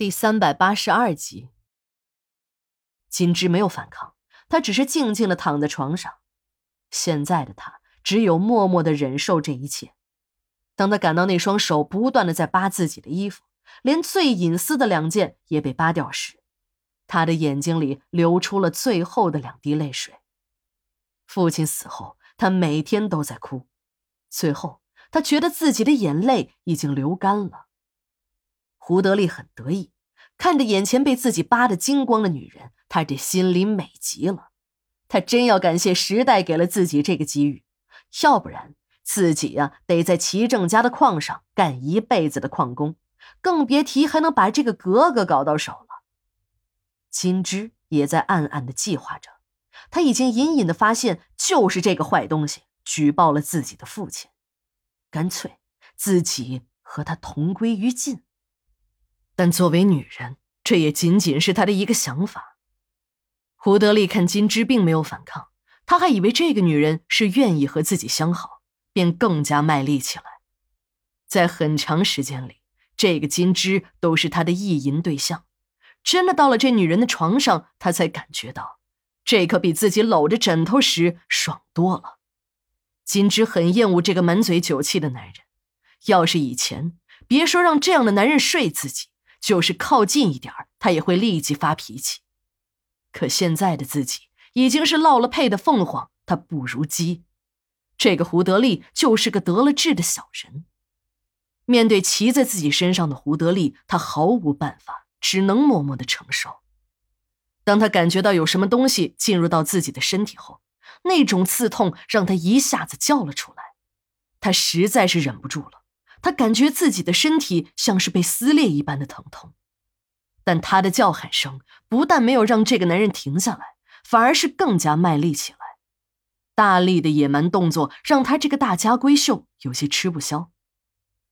第三百八十二集，金枝没有反抗，她只是静静的躺在床上。现在的她只有默默的忍受这一切。当她感到那双手不断的在扒自己的衣服，连最隐私的两件也被扒掉时，她的眼睛里流出了最后的两滴泪水。父亲死后，她每天都在哭，最后她觉得自己的眼泪已经流干了。胡德利很得意，看着眼前被自己扒得精光的女人，他这心里美极了。他真要感谢时代给了自己这个机遇，要不然自己呀得在齐正家的矿上干一辈子的矿工，更别提还能把这个格格搞到手了。金枝也在暗暗的计划着，他已经隐隐的发现，就是这个坏东西举报了自己的父亲，干脆自己和他同归于尽。但作为女人，这也仅仅是他的一个想法。胡德利看金枝并没有反抗，他还以为这个女人是愿意和自己相好，便更加卖力起来。在很长时间里，这个金枝都是他的意淫对象。真的到了这女人的床上，他才感觉到，这可比自己搂着枕头时爽多了。金枝很厌恶这个满嘴酒气的男人，要是以前，别说让这样的男人睡自己。就是靠近一点他也会立即发脾气。可现在的自己已经是落了配的凤凰，他不如鸡。这个胡德利就是个得了志的小人。面对骑在自己身上的胡德利，他毫无办法，只能默默的承受。当他感觉到有什么东西进入到自己的身体后，那种刺痛让他一下子叫了出来。他实在是忍不住了。他感觉自己的身体像是被撕裂一般的疼痛，但他的叫喊声不但没有让这个男人停下来，反而是更加卖力起来。大力的野蛮动作让他这个大家闺秀有些吃不消。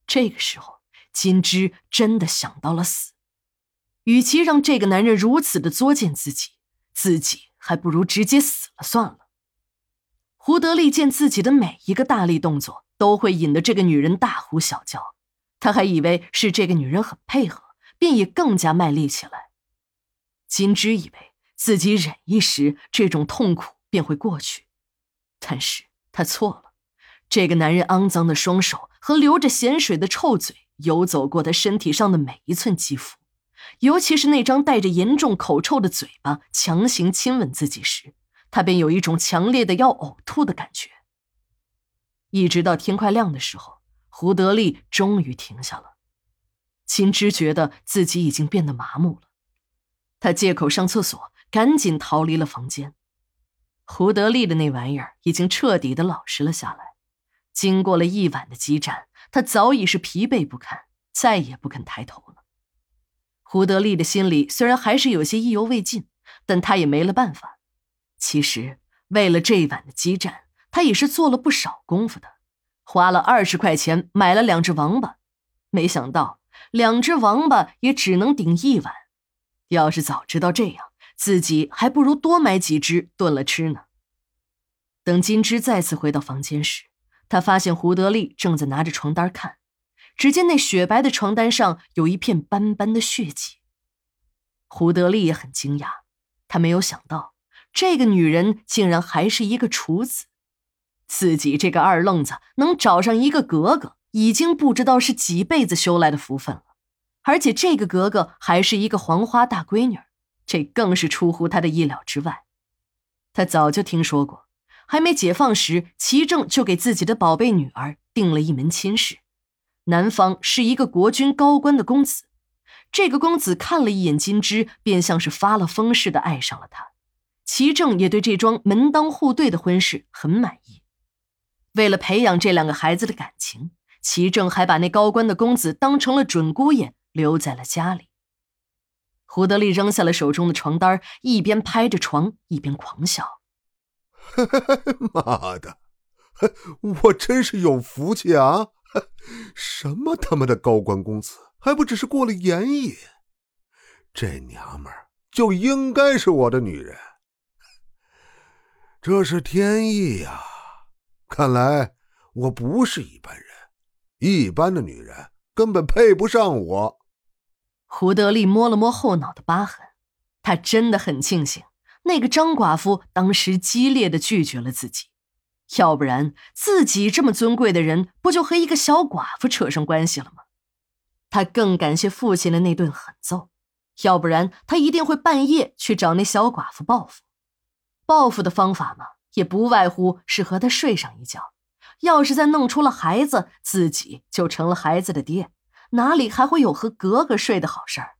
这个时候，金枝真的想到了死，与其让这个男人如此的作践自己，自己还不如直接死了算了。胡德利见自己的每一个大力动作。都会引得这个女人大呼小叫，他还以为是这个女人很配合，便也更加卖力起来。金枝以为自己忍一时，这种痛苦便会过去，但是他错了。这个男人肮脏的双手和流着咸水的臭嘴游走过他身体上的每一寸肌肤，尤其是那张带着严重口臭的嘴巴强行亲吻自己时，他便有一种强烈的要呕吐的感觉。一直到天快亮的时候，胡德利终于停下了。秦芝觉得自己已经变得麻木了，他借口上厕所，赶紧逃离了房间。胡德利的那玩意儿已经彻底的老实了下来。经过了一晚的激战，他早已是疲惫不堪，再也不肯抬头了。胡德利的心里虽然还是有些意犹未尽，但他也没了办法。其实，为了这一晚的激战。他也是做了不少功夫的，花了二十块钱买了两只王八，没想到两只王八也只能顶一碗。要是早知道这样，自己还不如多买几只炖了吃呢。等金枝再次回到房间时，他发现胡德利正在拿着床单看，只见那雪白的床单上有一片斑斑的血迹。胡德利也很惊讶，他没有想到这个女人竟然还是一个处子。自己这个二愣子能找上一个格格，已经不知道是几辈子修来的福分了。而且这个格格还是一个黄花大闺女，这更是出乎他的意料之外。他早就听说过，还没解放时，齐正就给自己的宝贝女儿定了一门亲事，男方是一个国军高官的公子。这个公子看了一眼金枝，便像是发了疯似的爱上了她。齐正也对这桩门当户对的婚事很满意。为了培养这两个孩子的感情，齐正还把那高官的公子当成了准姑爷，留在了家里。胡德利扔下了手中的床单，一边拍着床，一边狂笑：“ 妈的，我真是有福气啊！什么他妈的高官公子，还不只是过了眼瘾？这娘们儿就应该是我的女人，这是天意呀！”看来我不是一般人，一般的女人根本配不上我。胡德利摸了摸后脑的疤痕，他真的很庆幸那个张寡妇当时激烈的拒绝了自己，要不然自己这么尊贵的人，不就和一个小寡妇扯上关系了吗？他更感谢父亲的那顿狠揍，要不然他一定会半夜去找那小寡妇报复。报复的方法吗，也不外乎是和他睡上一觉。要是再弄出了孩子，自己就成了孩子的爹，哪里还会有和格格睡的好事儿？